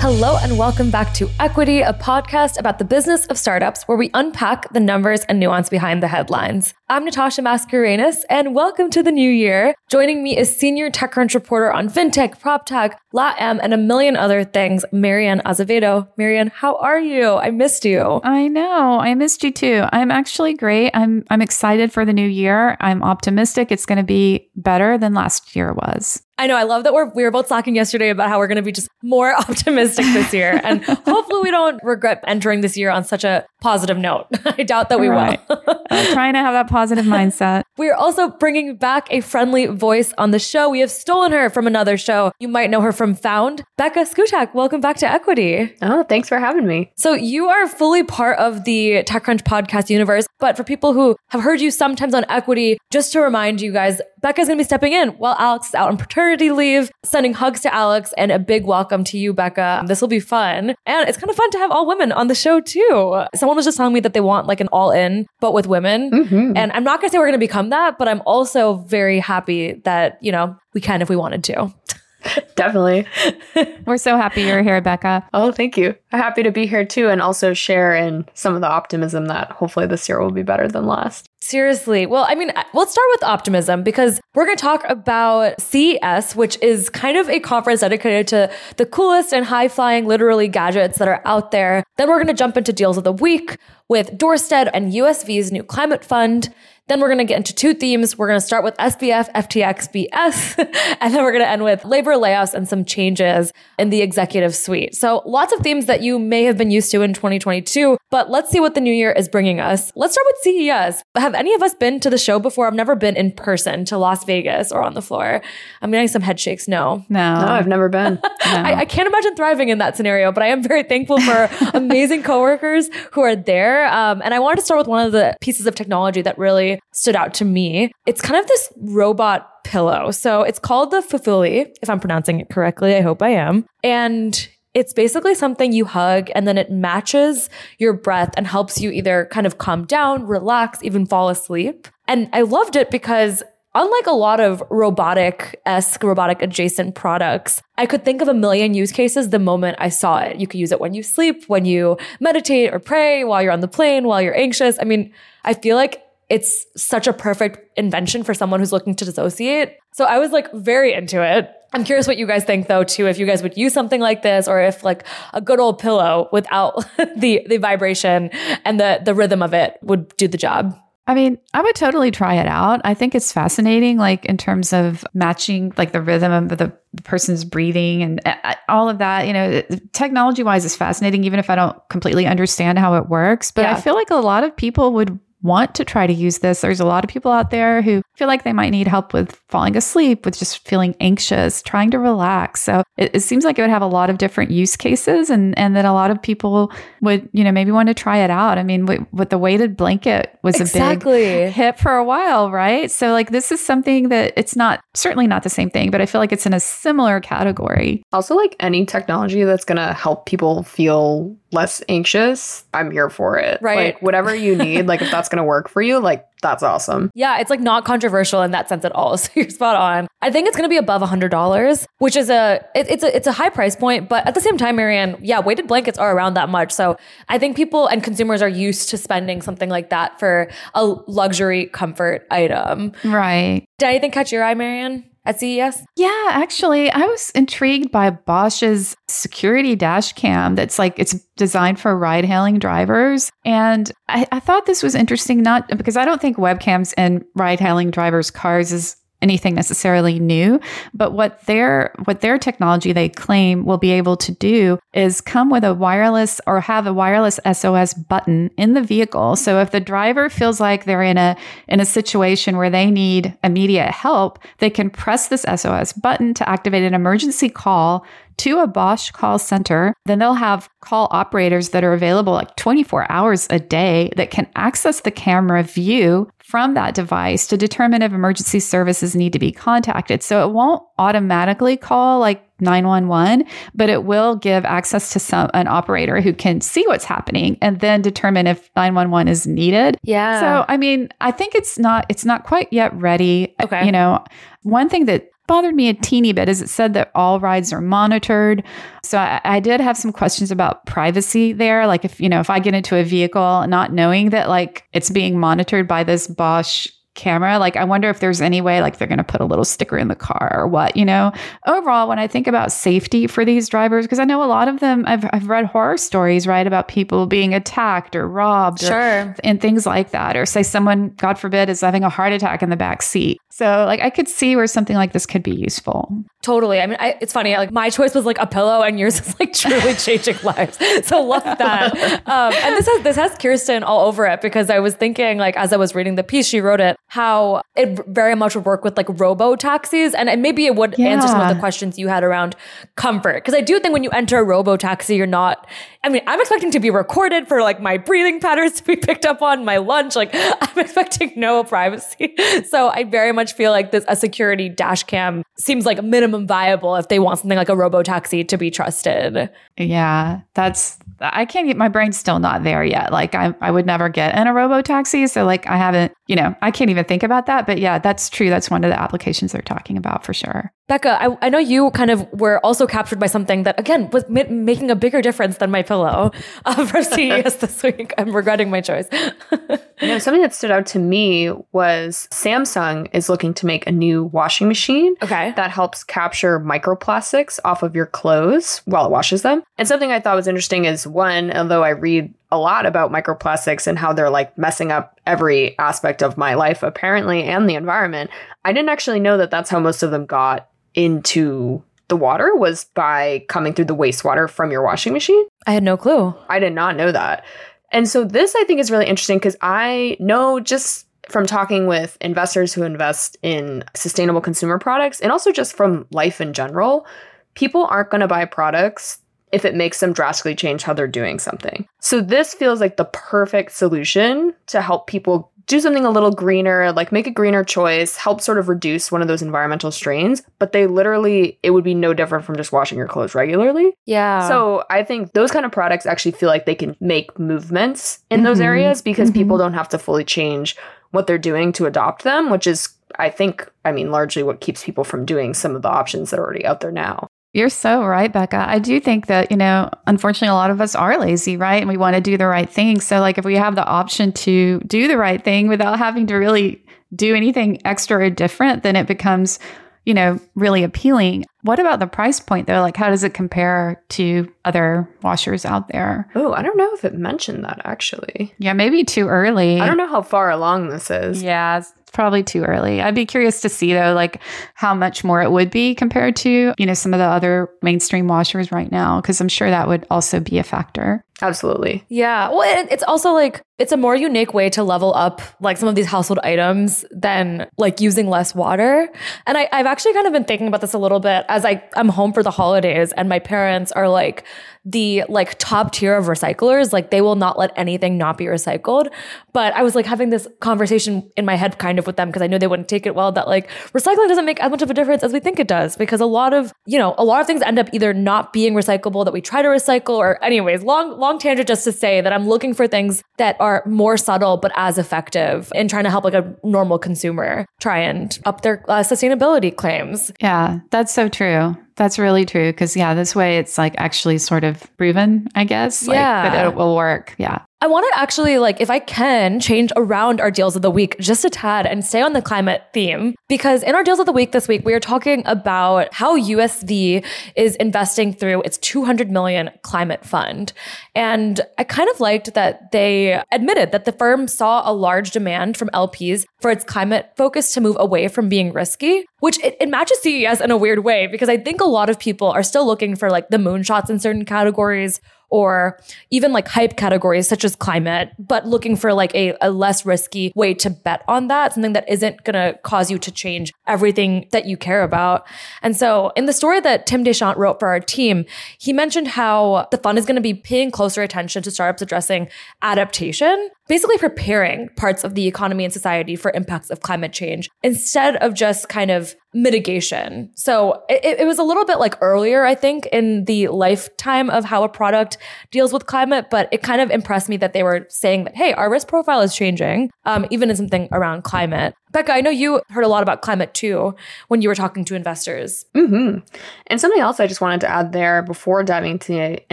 Hello, and welcome back to Equity, a podcast about the business of startups where we unpack the numbers and nuance behind the headlines. I'm Natasha Mascarenhas, and welcome to the new year. Joining me is senior TechCrunch reporter on fintech, prop PropTech, LATAM, and a million other things, Mary Ann Azevedo. Mary Ann, how are you? I missed you. I know. I missed you too. I'm actually great. I'm I'm excited for the new year. I'm optimistic it's going to be better than last year was. I know. I love that we're we were both talking yesterday about how we're going to be just more optimistic this year, and hopefully we don't regret entering this year on such a positive note. I doubt that we right. will. I'm trying to have that positive mindset. We are also bringing back a friendly voice on the show. We have stolen her from another show. You might know her from Found. Becca Szkutak, welcome back to Equity. Oh, thanks for having me. So you are fully part of the TechCrunch podcast universe, but for people who have heard you sometimes on Equity, just to remind you guys, Becca's going to be stepping in while Alex is out on paternity leave, sending hugs to Alex and a big welcome to you, Becca. This will be fun. And it's kind of fun to have all women on the show too. Someone was just telling me that they want like an all in, but with women. Mm-hmm. And I'm not going to say we're going to become that, but I'm also very happy that, you know, we can if we wanted to. Definitely. We're so happy you're here, Becca. Oh, thank you. I'm happy to be here too and also share in some of the optimism that hopefully this year will be better than last. Seriously. Well, I mean, let's start with optimism because we're going to talk about CES, which is kind of a conference dedicated to the coolest and high flying, literally gadgets that are out there. Then we're going to jump into deals of the week with Doorstead and USV's new climate fund. Then we're going to get into two themes. We're going to start with SBF, FTX, BS, and then we're going to end with labor layoffs and some changes in the executive suite. So lots of themes that you may have been used to in 2022, but let's see what the new year is bringing us. Let's start with CES. Have any of us been to the show before? I've never been in person to Las Vegas or on the floor. I'm getting some head shakes. No. No. No, I've never been. No. I, I can't imagine thriving in that scenario, but I am very thankful for amazing coworkers who are there. Um, and I wanted to start with one of the pieces of technology that really stood out to me. It's kind of this robot pillow. So it's called the Fufuly, if I'm pronouncing it correctly. I hope I am. And it's basically something you hug and then it matches your breath and helps you either kind of calm down, relax, even fall asleep. And I loved it because unlike a lot of robotic esque, robotic adjacent products, I could think of a million use cases the moment I saw it. You could use it when you sleep, when you meditate or pray, while you're on the plane, while you're anxious. I mean, I feel like it's such a perfect invention for someone who's looking to dissociate. So I was like very into it. I'm curious what you guys think though too if you guys would use something like this or if like a good old pillow without the the vibration and the the rhythm of it would do the job. I mean, I would totally try it out. I think it's fascinating, like in terms of matching like the rhythm of the person's breathing and uh, uh, all of that. You know, technology wise is fascinating, even if I don't completely understand how it works. But yeah. I feel like a lot of people would want to try to use this. There's a lot of people out there who feel like they might need help with falling asleep, with just feeling anxious, trying to relax. So it, it, seems like it would have a lot of different use cases and, and that a lot of people would, you know, maybe want to try it out. I mean, with the weighted blanket was exactly. a big hit for a while, right? So like this is something that it's not, certainly not the same thing, but I feel like it's in a similar category. Also like any technology that's going to help people feel less anxious, I'm here for it. Right. Like whatever you need, like if that's going to work for you, like that's awesome. Yeah, it's like not controversial in that sense at all. So you're spot on. I think it's going to be above $100, which is a it, it's a it's a high price point, but at the same time, Mary Ann, yeah, weighted blankets are around that much. So I think people and consumers are used to spending something like that for a luxury comfort item. Right. Did anything catch your eye, Mary Ann? At CES? Yeah, actually, I was intrigued by Bosch's security dash cam that's like it's designed for ride hailing drivers. And I, I thought this was interesting, not because I don't think webcams in ride hailing drivers' cars is anything necessarily new but what their what their technology they claim will be able to do is come with a wireless or have a wireless SOS button in the vehicle so if the driver feels like they're in a in a situation where they need immediate help they can press this SOS button to activate an emergency call to a Bosch call center. Then they'll have call operators that are available like 24 hours a day that can access the camera view from that device to determine if emergency services need to be contacted. So it won't automatically call like 911, but it will give access to some an operator who can see what's happening and then determine if 911 is needed. Yeah. So I mean, I think it's not it's not quite yet ready. Okay. You know, one thing that bothered me a teeny bit is it said that all rides are monitored. So I, I did have some questions about privacy there. Like if, you know, if I get into a vehicle not knowing that like it's being monitored by this Bosch camera. Like, I wonder if there's any way, like, they're going to put a little sticker in the car or what, you know? Overall, when I think about safety for these drivers, because I know a lot of them, I've, I've read horror stories, right, about people being attacked or robbed or- Sure. and things like that. Or say someone, God forbid, is having a heart attack in the back seat. So, like, I could see where something like this could be useful. Totally. I mean, I, it's funny. Like my choice was like a pillow, and yours is like truly changing lives. So love that. Um, and this has this has Kirsten all over it because I was thinking like as I was reading the piece, she wrote it how it very much would work with like robo taxis, and maybe it would answer some of the questions you had around comfort. Because I do think when you enter a robo taxi, you're not. I mean, I'm expecting to be recorded for like my breathing patterns to be picked up on my lunch. Like I'm expecting no privacy. So I very much feel like this a security dash cam seems like a minimum viable if they want something like a robo taxi to be trusted. Yeah, that's I can't get my brain's still not there yet. Like I I would never get in a robo taxi, so like I haven't, you know, I can't even think about that. But yeah, that's true. That's one of the applications they're talking about for sure. Becca, I, I know you kind of were also captured by something that, again, was ma- making a bigger difference than my pillow uh, for CES this week. I'm regretting my choice. You know, something that stood out to me was Samsung is looking to make a new washing machine okay. that helps capture microplastics off of your clothes while it washes them. And something I thought was interesting is one, although I read a lot about microplastics and how they're like messing up every aspect of my life, apparently, and the environment, I didn't actually know that that's how most of them got into the water was by coming through the wastewater from your washing machine. I had no clue. I did not know that. And so this I think is really interesting because I know just from talking with investors who invest in sustainable consumer products and also just from life in general, people aren't going to buy products if it makes them drastically change how they're doing something. So this feels like the perfect solution to help people do something a little greener, like make a greener choice, help sort of reduce one of those environmental strains, but they literally it would be no different from just washing your clothes regularly. Yeah. So I think those kind of products actually feel like they can make movements in those Mhm. areas because Mhm. people don't have to fully change what they're doing to adopt them, which is I think I mean largely what keeps people from doing some of the options that are already out there now. You're so right, Becca. I do think that, you know, unfortunately, a lot of us are lazy, right? And we want to do the right thing. So, like, if we have the option to do the right thing without having to really do anything extra or different, then it becomes, you know, really appealing. What about the price point, though? Like, how does it compare to other washers out there? Oh, I don't know if it mentioned that actually. Yeah, maybe too early. I don't know how far along this is. Yeah, probably too early. I'd be curious to see though, like how much more it would be compared to, you know, some of the other mainstream washers right now, because I'm sure that would also be a factor. Absolutely. Yeah. Well, and it's also like it's a more unique way to level up like some of these household items than like using less water. And I, I've actually kind of been thinking about this a little bit as I, I'm home for the holidays and my parents are like the like top tier of recyclers. Like they will not let anything not be recycled. But I was like having this conversation in my head kind of with them because I knew they wouldn't take it well that like recycling doesn't make as much of a difference as we think it does because a lot of, you know, a lot of things end up either not being recyclable that we try to recycle or anyways, long, long tangent just to say that I'm looking for things that are more subtle but as effective in trying to help like a normal consumer try and up their uh, sustainability claims. Yeah, that's so true. That's really true. Cause yeah, this way it's like actually sort of proven, I guess. Like, Yeah. But it will work. Yeah. I want to actually, like, if I can, change around our deals of the week just a tad and stay on the climate theme. Because in our deals of the week this week, we are talking about how USV is investing through its 200 million climate fund. And I kind of liked that they admitted that the firm saw a large demand from LPs for its climate focus to move away from being risky, which it, it matches CES in a weird way because I think a lot of people are still looking for like the moonshots in certain categories or even like hype categories such as climate, but looking for like a, a less risky way to bet on that, something that isn't going to cause you to change everything that you care about. And so in the story that Tim De Chant wrote for our team, he mentioned how the fund is going to be paying closer attention to startups addressing adaptation, basically preparing parts of the economy and society for impacts of climate change instead of just kind of mitigation. So it, it, was a little bit like earlier, I think, in the lifetime of how a product deals with climate, but it kind of impressed me that they were saying that, hey, our risk profile is changing, um, even in something around climate. Becca, I know you heard a lot about climate too when you were talking to investors. Mm-hmm. And something else I just wanted to add there before diving into the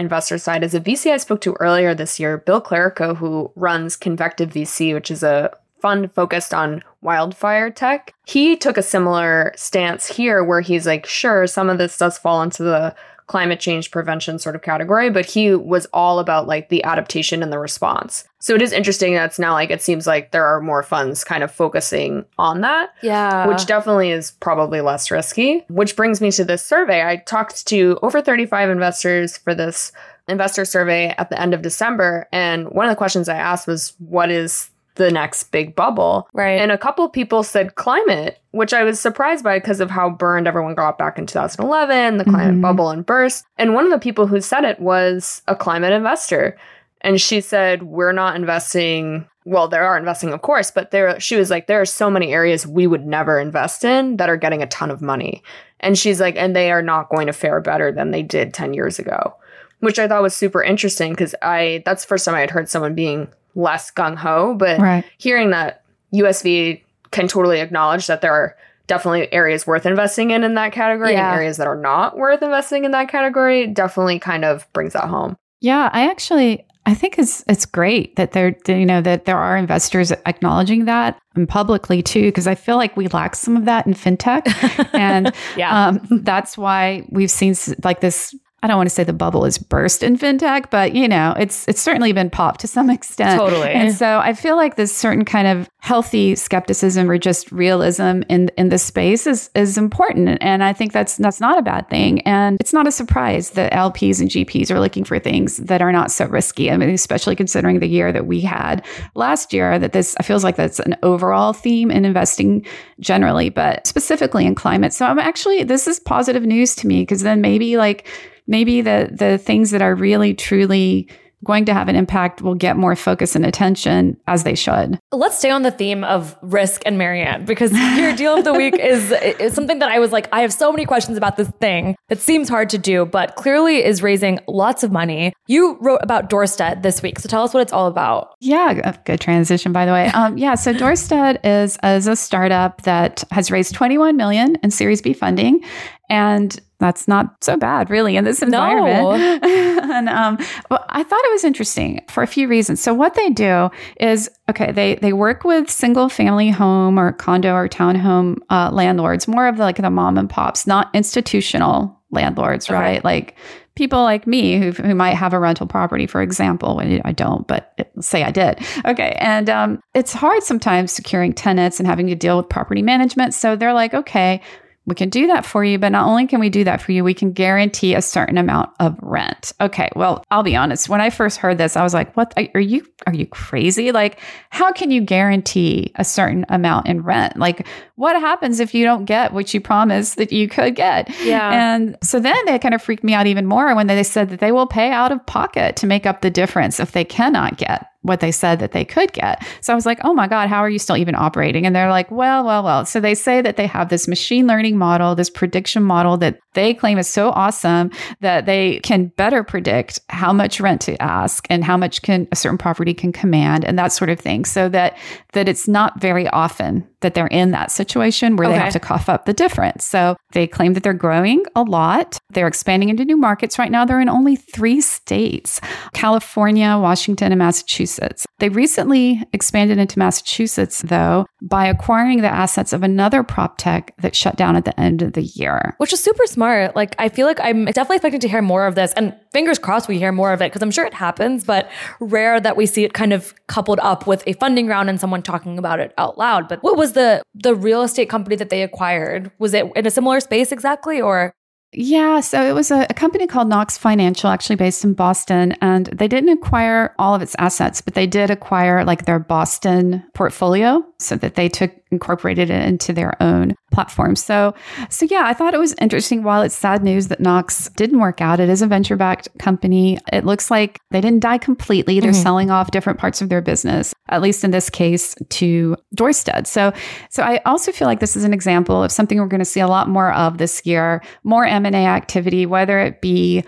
investor side is a VC I spoke to earlier this year, Bill Clerico, who runs Convective VC, which is a fund focused on wildfire tech. He took a similar stance here where he's like, sure, some of this does fall into the climate change prevention sort of category, but he was all about like the adaptation and the response. So it is interesting that's now like it seems like there are more funds kind of focusing on that. Yeah. Which definitely is probably less risky. Which brings me to this survey. I talked to over 35 investors for this investor survey at the end of December. And one of the questions I asked was, what is the next big bubble. Right. And a couple people said climate, which I was surprised by because of how burned everyone got back in 2011, the climate mm-hmm. bubble and burst. And one of the people who said it was a climate investor. And she said, We're not investing. Well, there are investing, of course, but there she was like, there are so many areas we would never invest in that are getting a ton of money. And she's like, and they are not going to fare better than they did 10 years ago. Which I thought was super interesting because I that's the first time I had heard someone being less gung ho. But right. hearing that USV can totally acknowledge that there are definitely areas worth investing in in that category yeah. and areas that are not worth investing in that category definitely kind of brings that home. Yeah, I actually I think it's it's great that there you know that there are investors acknowledging that and publicly too because I feel like we lack some of that in fintech and yeah. um, that's why we've seen like this I don't want to say the bubble is burst in fintech, but you know, it's it's certainly been popped to some extent. Totally. And so I feel like this certain kind of healthy skepticism or just realism in in this space is is important. And I think that's that's not a bad thing. And it's not a surprise that LPs and GPs are looking for things that are not so risky. I mean, especially considering the year that we had last year, that this feels like that's an overall theme in investing generally, but specifically in climate. So I'm actually this is positive news to me because then maybe like maybe the the things that are really truly going to have an impact will get more focus and attention as they should. Let's stay on the theme of risk and Mary Ann because your deal of the week is, is something that I was like, I have so many questions about this thing that seems hard to do, but clearly is raising lots of money. You wrote about Doorstead this week, so tell us what it's all about. Yeah, good transition, by the way. Um, yeah, so Doorstead is, is a startup that has raised 21 million in Series B funding, and that's not so bad, really, in this environment. No. and um, well, I thought it was interesting for a few reasons. So what they do is okay, they they work with single family home or condo or townhome uh, landlords, more of the, like the mom and pops, not institutional landlords, okay. right? Like people like me who, who might have a rental property, for example, when I don't, but it, say I did. Okay. And um, it's hard sometimes securing tenants and having to deal with property management. So they're like, okay, we can do that for you, but not only can we do that for you, we can guarantee a certain amount of rent. Okay, well, I'll be honest. When I first heard this, I was like, "What are you are you crazy? Like, how can you guarantee a certain amount in rent? Like, what happens if you don't get what you promised that you could get?" Yeah. And so then they kind of freaked me out even more when they said that they will pay out of pocket to make up the difference if they cannot get what they said that they could get. So I was like, oh my God, how are you still even operating? And they're like, well, well, well. So they say that they have this machine learning model, this prediction model that they claim is so awesome that they can better predict how much rent to ask and how much can a certain property can command and that sort of thing. So that that it's not very often that they're in that situation where okay. they have to cough up the difference. So they claim that they're growing a lot. They're expanding into new markets. Right now, they're in only three states California, Washington, and Massachusetts. They recently expanded into Massachusetts, though, by acquiring the assets of another prop tech that shut down at the end of the year. Which is super smart. Like, I feel like I'm definitely expecting to hear more of this. And fingers crossed we hear more of it because I'm sure it happens, but rare that we see it kind of coupled up with a funding round and someone talking about it out loud. But what was the the real estate company that they acquired? Was it in a similar space exactly or Yeah, so it was a, a, company called Knox Financial, actually based in Boston, and they didn't acquire all of its assets, but they did acquire like their Boston portfolio, so that they took incorporated it into their own platform. So, so yeah, I thought it was interesting. While it's sad news that Knox didn't work out, it is a venture backed company. It looks like they didn't die completely. They're mm-hmm. selling off different parts of their business, at least in this case, to Doorstead. So, so I also feel like this is an example of something we're going to see a lot more of this year, more M and A activity, whether it be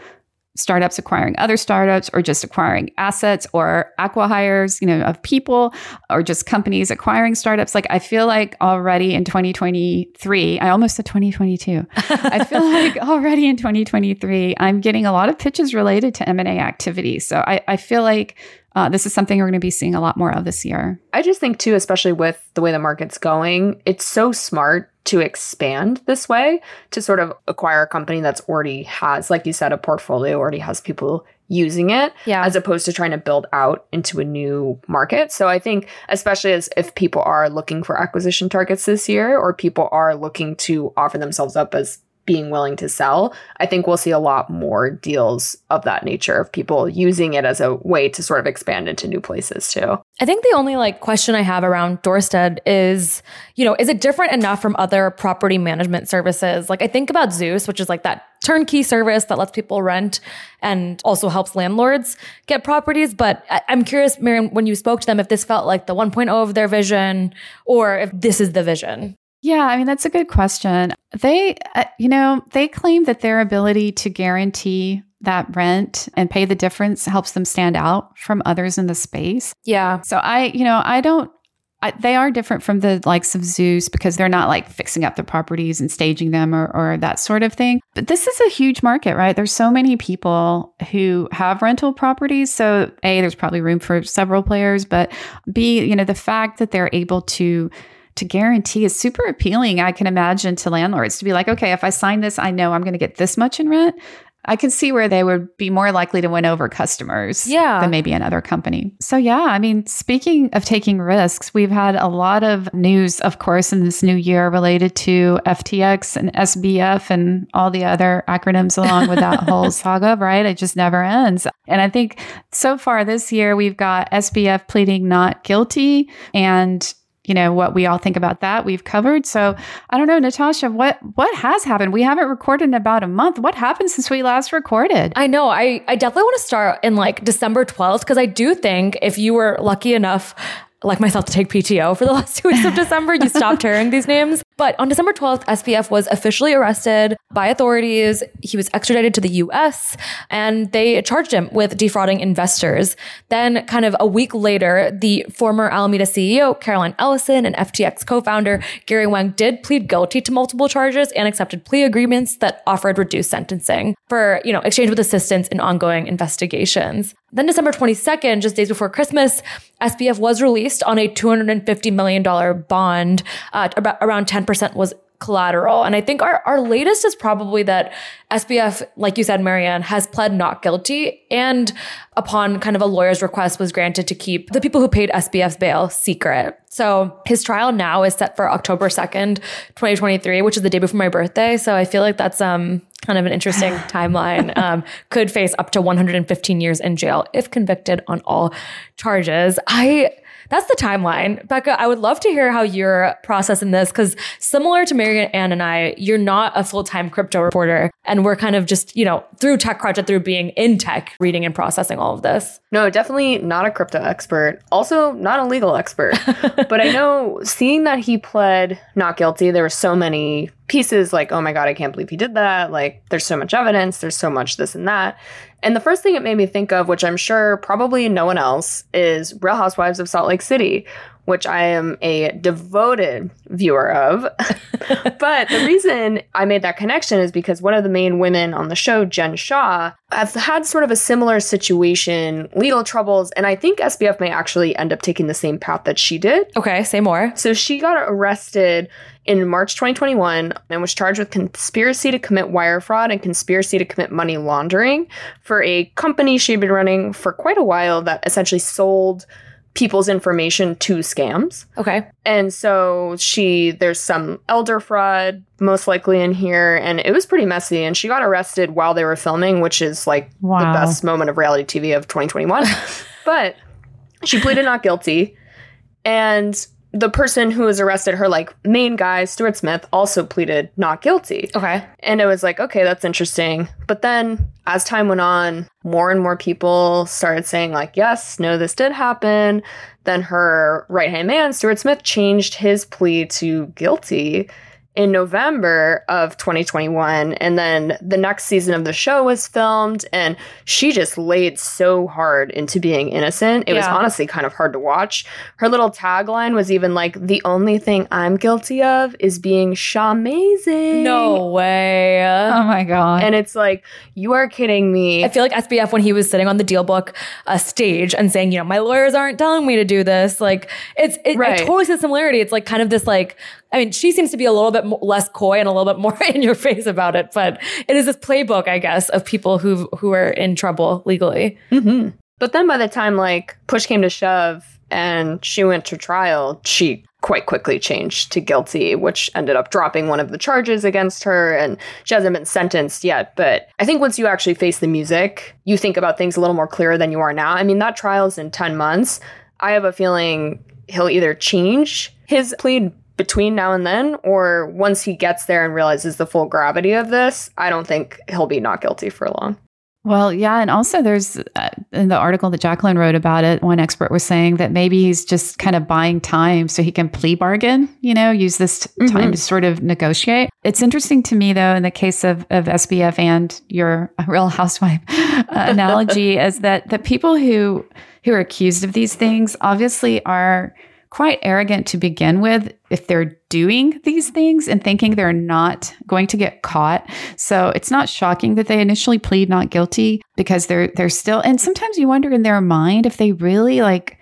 startups acquiring other startups or just acquiring assets or acquihires, you know, of people or just companies acquiring startups. Like I feel like already in 2023, I almost said 2022. I feel like already in 2023, I'm getting a lot of pitches related to M&A activity. So I, I feel like uh, this is something we're going to be seeing a lot more of this year. I just think, too, especially with the way the market's going, it's so smart to expand this way to sort of acquire a company that's already has, like you said, a portfolio, already has people using it yeah. as opposed to trying to build out into a new market. So I think especially as if people are looking for acquisition targets this year or people are looking to offer themselves up as being willing to sell, I think we'll see a lot more deals of that nature of people using it as a way to sort of expand into new places too. I think the only like question I have around Doorstead is, you know, is it different enough from other property management services? Like I think about Zeus, which is like that turnkey service that lets people rent and also helps landlords get properties. But I- am curious, Miriam, when you spoke to them, if this felt like the 1.0 of their vision or if this is the vision. Yeah, I mean, that's a good question. They, uh, you know, they claim that their ability to guarantee that rent and pay the difference helps them stand out from others in the space. Yeah. So I, you know, I don't, I, they are different from the likes of Zeus because they're not like fixing up the properties and staging them or, or that sort of thing. But this is a huge market, right? There's so many people who have rental properties. So, A, there's probably room for several players, but B, you know, the fact that they're able to to guarantee is super appealing. I can imagine to landlords to be like, okay, if I sign this, I know I'm going to get this much in rent. I can see where they would be more likely to win over customers yeah. than maybe another company. So, yeah, I mean, speaking of taking risks, we've had a lot of news, of course, in this new year related to FTX and SBF and all the other acronyms along with that whole saga, right? It just never ends. And I think so far this year, we've got SBF pleading not guilty and you know what we all think about that we've covered so i don't know natasha what what has happened we haven't recorded in about a month what happened since we last recorded i know i i definitely want to start in like december 12th because i do think if you were lucky enough like myself to take PTO for the last two weeks of December. You stopped hearing these names. But on December 12th, SBF was officially arrested by authorities. He was extradited to the US and they charged him with defrauding investors. Then, kind of a week later, the former Alameda CEO, Caroline Ellison, and FTX co-founder Gary Wang did plead guilty to multiple charges and accepted plea agreements that offered reduced sentencing for, you know, exchange with assistance in ongoing investigations. Then December 22nd, just days before Christmas, SBF was released on a $250 million bond. Uh, about around 10% was collateral. And I think our, our latest is probably that SBF, like you said, Mary Ann, has pled not guilty and upon kind of a lawyer's request was granted to keep the people who paid SBF's bail secret. So his trial now is set for October 2nd, 2023, which is the day before my birthday. So I feel like that's um kind of an interesting timeline. Um, could face up to 115 years in jail if convicted on all charges. I that's the timeline. Becca, I would love to hear how you're processing this because similar to Marianne Ann and I, you're not a full-time crypto reporter. And we're kind of just, you know, through TechCrunch and through being in tech, reading and processing all of this. No, definitely not a crypto expert. Also not a legal expert. but I know seeing that he pled not guilty, there were so many pieces like, oh my God, I can't believe he did that. Like, there's so much evidence, there's so much this and that. And the first thing it made me think of, which I'm sure probably no one else, is Real Housewives of Salt Lake City, which I am a devoted viewer of. but the reason I made that connection is because one of the main women on the show, Jen Shah, has had sort of a similar situation, legal troubles, and I think SBF may actually end up taking the same path that she did. Okay, say more. So she got arrested in March 2021 and was charged with conspiracy to commit wire fraud and conspiracy to commit money laundering for a company she'd been running for quite a while that essentially sold people's information to scams. Okay. And so she, there's some elder fraud most likely in here, and it was pretty messy. And she got arrested while they were filming, which is like Wow. the best moment of reality TV of 2021. but she pleaded not guilty. And the person who was arrested, her like main guy, Stuart Smith, also pleaded not guilty. Okay. And it was like, okay, that's interesting. But then as time went on, more and more people started saying, like, yes, no, this did happen. Then her right hand man, Stuart Smith, changed his plea to guilty in November of 2021. And then the next season of the show was filmed, and she just laid so hard into being innocent. It was honestly kind of hard to watch. Her little tagline was even like, the only thing I'm guilty of is being shamazing. No way. Oh my god. And it's like, you are kidding me. I feel like SBF when he was sitting on the DealBook uh, stage and saying, you know, my lawyers aren't telling me to do this. Like, it's it, I totally see the similarity. It's like kind of this like, I mean, she seems to be a little bit less coy and a little bit more in your face about it, but it is this playbook, I guess, of people who who are in trouble legally. hmm But then by the time like push came to shove and she went to trial, she quite quickly changed to guilty, which ended up dropping one of the charges against her and she hasn't been sentenced yet. But I think once you actually face the music, you think about things a little more clearer than you are now. I mean, that trial's in 10 months. I have a feeling he'll either change his plea between now and then, or once he gets there and realizes the full gravity of this, I don't think he'll be not guilty for long. Well, yeah, and also there's uh, in the article that Jacquelyn wrote about it, one expert was saying that maybe he's just kind of buying time so he can plea bargain, you know, use this t- time Mhm. to sort of negotiate. It's interesting to me though in the case of of SBF and your Real Housewife uh, analogy is that the people who who are accused of these things obviously are quite arrogant to begin with if they're doing these things and thinking they're not going to get caught. So it's not shocking that they initially plead not guilty because they're they're still and sometimes you wonder in their mind if they really like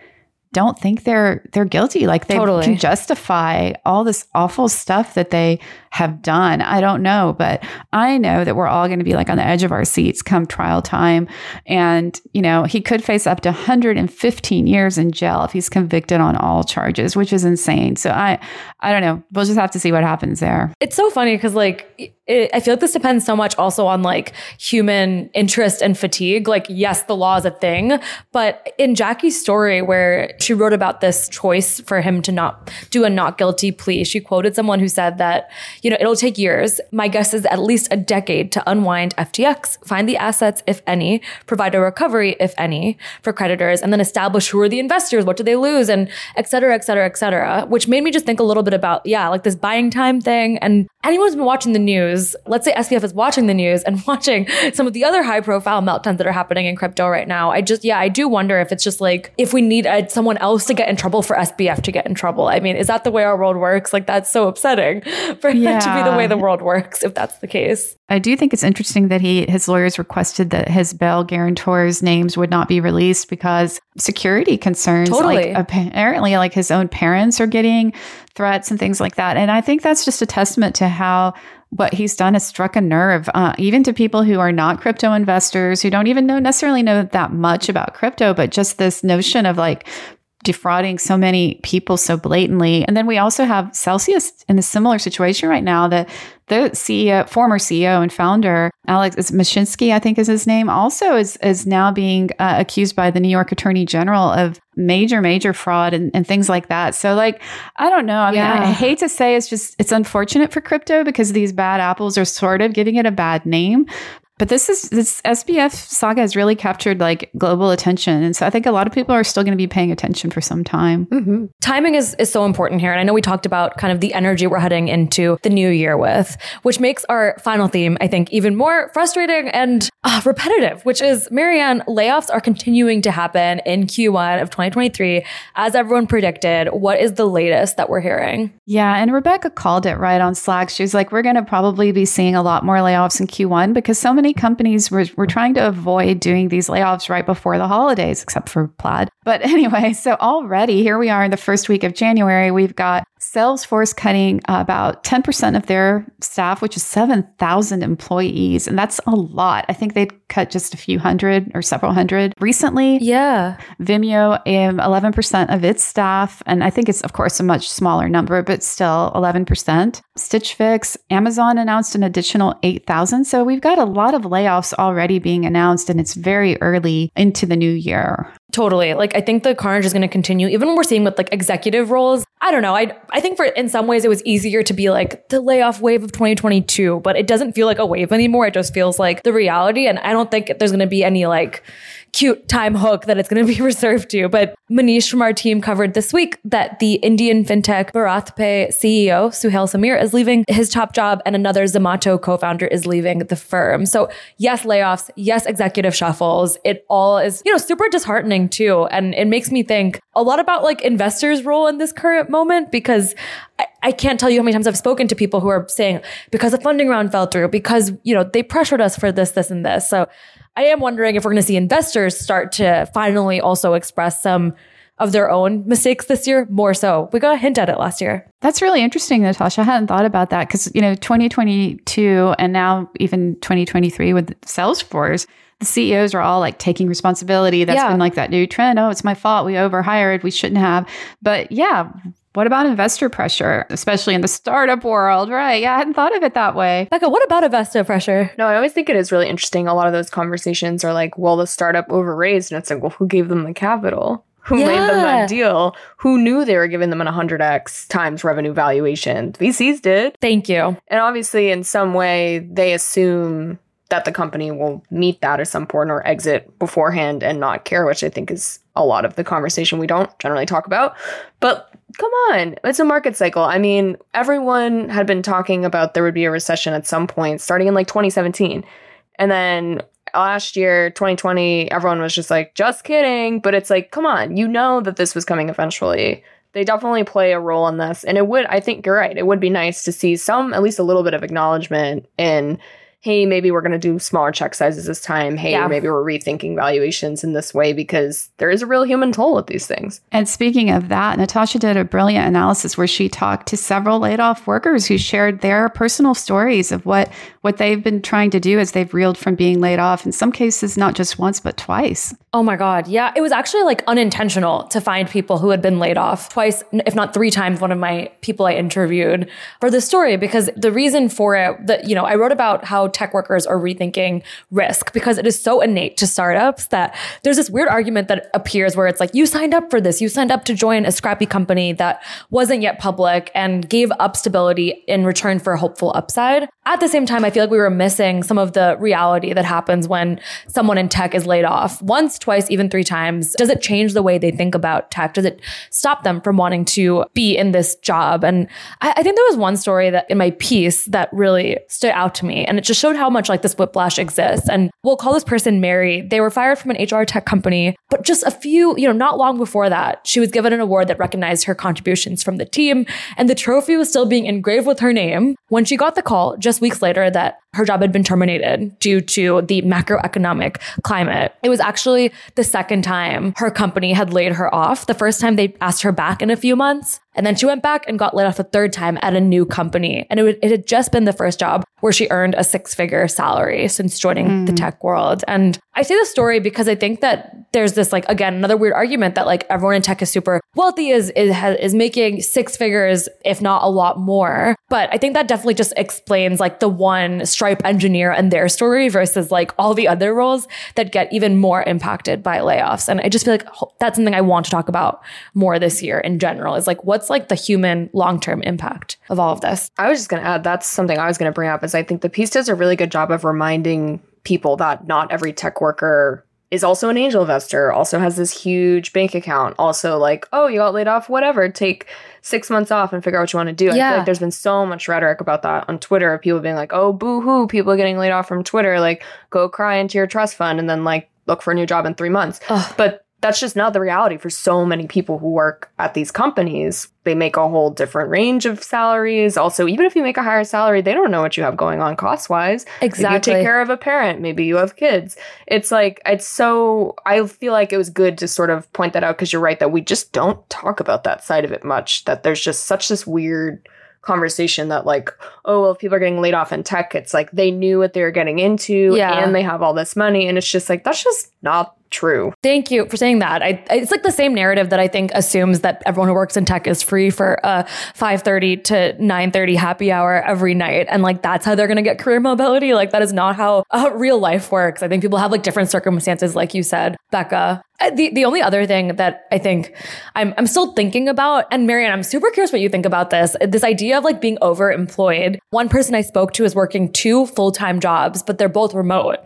don't think they're they're guilty like they Totally. can justify all this awful stuff that they have done. I don't know, but I know that we're all going to be like on the edge of our seats come trial time and you know, he could face up to 115 years in jail if he's convicted on all charges, which is insane. So I I don't know. We'll just have to see what happens there. It's so funny because like it, I feel like this depends so much also on like human interest and fatigue. Like yes, the law is a thing, but in Jackie's story where she wrote about this choice for him to not do a not guilty plea, she quoted someone who said that you know it'll take years. My guess is at least a decade to unwind FTX, find the assets if any, provide a recovery if any for creditors, and then establish who are the investors, what do they lose, and et cetera, et cetera, et cetera. Which made me just think a little bit about yeah, like this buying time thing. And anyone who's been watching the news, let's say SBF is watching the news and watching some of the other high profile meltdowns that are happening in crypto right now. I just yeah, I do wonder if it's just like if we need uh someone else to get in trouble for SBF to get in trouble. I mean, is that the way our world works? Like that's so upsetting for that to be the way the world works if that's the case. I do think it's interesting that he his lawyers requested that his bail guarantors' names would not be released because security concerns. Totally. Like apparently, like his own parents are getting threats and things like that. And I think that's just a testament to how what he's done has struck a nerve, uh, even to people who are not crypto investors, who don't even know necessarily know that much about crypto, but just this notion of like defrauding so many people so blatantly. And then we also have Celsius in a similar situation right now that the CEO, former CEO and founder, Alex Mashinsky, I think is his name, also is is now being uh, accused by the New York Attorney General of major, major fraud and, and things like that. So, like, I don't know. I mean, I, I hate to say it's just it's unfortunate for crypto because these bad apples are sort of giving it a bad name. But this is this SBF saga has really captured like global attention, and so I think a lot of people are still going to be paying attention for some time. Mm-hmm. timing is, is so important here. And I know we talked about kind of the energy we're heading into the new year with, which makes our final theme, I think, even more frustrating and uh, repetitive, which is Mary Ann, layoffs are continuing to happen in Q1 of 2023. As everyone predicted, what is the latest that we're hearing? Yeah, and Rebecca called it right on Slack. She was like, "We're going to probably be seeing a lot more layoffs in Q1 because so many companies were, were trying to avoid doing these layoffs right before the holidays, except for Plaid." But anyway, so already here we are in the first week of January. We've got Salesforce cutting about 10% of their staff, which is 7,000 employees. And that's a lot. I think they'd cut just a few hundred or several hundred recently. Yeah. Vimeo, um, 11% of its staff. And I think it's, of course, a much smaller number, but still 11%. Stitch Fix, Amazon announced an additional 8,000. So we've got a lot of layoffs already being announced, and it's very early into the new year. Totally. Like I think the carnage is going to continue even when we're seeing with like executive roles. I don't know. I I think for in some ways it was easier to be like the layoff wave of 2022, but it doesn't feel like a wave anymore. It just feels like the reality and I don't think there's going to be any like cute time hook that it's going to be reserved to. But Manish from our team covered this week that the Indian fintech BharatPe CEO, Suhail Sameer, is leaving his top job and another Zomato co-founder is leaving the firm. So yes, layoffs, yes, executive shuffles. It all is, you know, super disheartening too. And it makes me think a lot about like investors' role in this current moment because I, I can't tell you how many times I've spoken to people who are saying because the funding round fell through, because, you know, they pressured us for this, this, and this. So I am wondering if we're going to see investors start to finally also express some of their own mistakes this year more so. We got a hint at it last year. That's really interesting, Natasha. I hadn't thought about that because, you know, 2022 and now even 2023 with Salesforce, the CEOs are all like taking responsibility. That's Yeah. been like that new trend. Oh, it's my fault. We overhired. We shouldn't have. But yeah, what about investor pressure, especially in the startup world? Right. Yeah, I hadn't thought of it that way. Becca, what about investor pressure? No, I always think it is really interesting. A lot of those conversations are like, well, the startup overraised. And it's like, well, who gave them the capital? Who made them that deal? Who knew they were giving them an 100x times revenue valuation? VCs did. Thank you. And obviously, in some way, they assume that the company will meet that at some point or exit beforehand and not care, which I think is a lot of the conversation we don't generally talk about. But come on, it's a market cycle. I mean, everyone had been talking about there would be a recession at some point starting in like 2017. And then last year, 2020, everyone was just like, just kidding. But it's like, come on, you know that this was coming eventually they definitely play a role in this. And it would, I think you're right. It would be nice to see some, at least a little bit of acknowledgement in, hey, maybe we're going to do smaller check sizes this time. Hey, Yeah. maybe we're rethinking valuations in this way because there is a real human toll with these things. And speaking of that, Natasha did a brilliant analysis where she talked to several laid off workers who shared their personal stories of what what they've been trying to do as they've reeled from being laid off. In some cases, not just once but twice. Oh my God. Yeah. It was actually like unintentional to find people who had been laid off twice, if not three times, one of my people I interviewed for this story, because the reason for it that, you know, I wrote about how tech workers are rethinking risk because it is so innate to startups that there's this weird argument that appears where it's like, you signed up for this. You signed up to join a scrappy company that wasn't yet public and gave up stability in return for a hopeful upside. At the same time, I feel like we were missing some of the reality that happens when someone in tech is laid off once, twice, even three times. Does it change the way they think about tech? Does it stop them from wanting to be in this job? And I, I think there was one story that in my piece that really stood out to me. And it just showed how much like this whiplash exists. And we'll call this person Mary. They were fired from an HR tech company, but just a few, you know, not long before that, she was given an award that recognized her contributions from the team. And the trophy was still being engraved with her name when she got the call just weeks later that her job had been terminated due to the macroeconomic climate. It was actually the second time her company had laid her off. The first time they asked her back in a few months. And then she went back and got laid off the third time at a new company. And it, would, it had just been the first job where she earned a six figure salary since joining the mm. tech world. And I say this story because I think that there's this, like, again, another weird argument that like everyone in tech is super wealthy, is, is, is making six figures, if not a lot more. But I think that definitely just explains like the one Stripe engineer and their story versus like all the other roles that get even more impacted by layoffs. And I just feel like that's something I want to talk about more this year in general is like, what's like the human long term impact of all of this? I was just going to add that's something I was going to bring up is I think the piece does a really good job of reminding people that not every tech worker is also an angel investor, also has this huge bank account, also like, oh, you got laid off, whatever, take six months off and figure out what you want to do. I Yeah. feel like there's been so much rhetoric about that on Twitter of people being like, oh, boo hoo, people are getting laid off from Twitter, like go cry into your trust fund and then like look for a new job in three months. Ugh. But that's just not the reality for so many people who work at these companies. They make a whole different range of salaries. Also, even if you make a higher salary, they don't know what you have going on cost wise. Exactly. Maybe you take care of a parent. Maybe you have kids. It's like, it's so, I feel like it was good to sort of point that out because you're right that we just don't talk about that side of it much. That there's just such this weird conversation that like oh well if people are getting laid off in tech it's like they knew what they were getting into Yeah. and they have all this money and it's just like that's just not true Thank you for saying that. I, it's like the same narrative that I think assumes that everyone who works in tech is free for a 5:30 to 9:30 happy hour every night, and like that's how they're going to get career mobility. Like that is not how uh, real life works. I think people have like different circumstances, like you said, Becca. Uh, The the only other thing that I think I'm I'm still thinking about, and Mary Ann, I'm super curious what you think about this. This idea of like being overemployed. One person I spoke to is working two full time jobs, but they're both remote.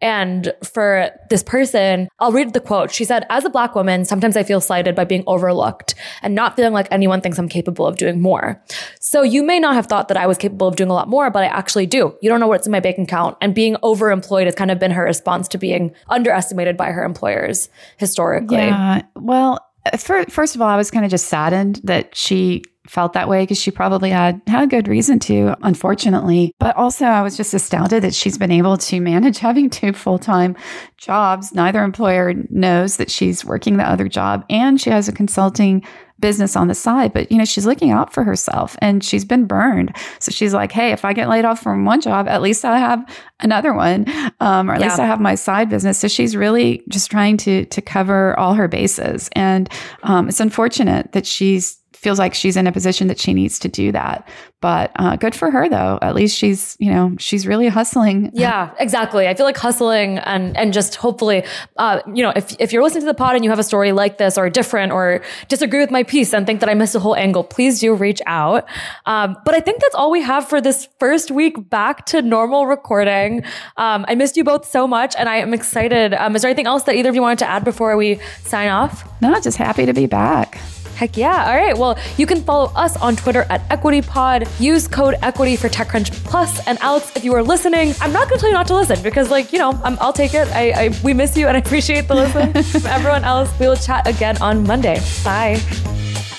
And for this person, I'll read the quote. She said, "As a black woman, sometimes I feel slighted by being overlooked and not feeling like anyone thinks I'm capable of doing more. So you may not have thought that I was capable of doing a lot more, but I actually do. You don't know what's in my bank account." And being overemployed has kind of been her response to being underestimated by her employers historically. Yeah. Well, uh, for, first of all, I was kind of just saddened that she felt that way because she probably had had good reason to, unfortunately. But also, I was just astounded that she's been able to manage having two full time jobs. Neither employer knows that she's working the other job, and she has a consulting business on the side but you know she's looking out for herself and she's been burned. So she's like hey if i get laid off from one job at least i have another one um, or at least i have my side business. So she's really just trying to to cover all her bases. And um, it's unfortunate that she's feels like she's in a position that she needs to do that but uh, good for her though at least she's you know she's really hustling Yeah, exactly. I feel like hustling and and just hopefully, uh, you know, if if you're listening to the pod and you have a story like this or different or disagree with my piece and think that I missed a whole angle, please do reach out. Um, but I think that's all we have for this first week back to normal recording. Um, I missed you both so much, and I am excited. Um, is there anything else that either of you wanted to add before we sign off? no just happy to be back Heck yeah. All right. Well, you can follow us on Twitter at EquityPod. Use code EQUITY for TechCrunch Plus. And Alex, if you are listening, I'm not going to tell you not to listen because, like, you know, I'm, I'll take it. I, I we miss you and I appreciate the listen. Everyone else, we will chat again on Monday. Bye.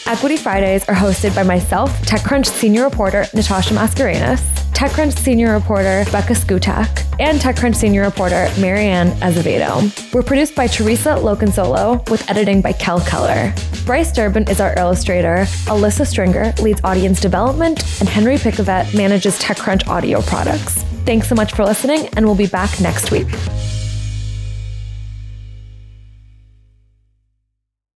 Equity Fridays are hosted by myself, TechCrunch senior reporter Natasha Mascarenhas, TechCrunch senior reporter Becca Szkutak, and TechCrunch senior reporter Mary Ann Azevedo. We're produced by Theresa Loconsolo with editing by Kel Keller. Bryce Durbin is our illustrator, Alyssa Stringer leads audience development, and Henry Pickavet manages TechCrunch audio products. Thanks so much for listening, and we'll be back next week.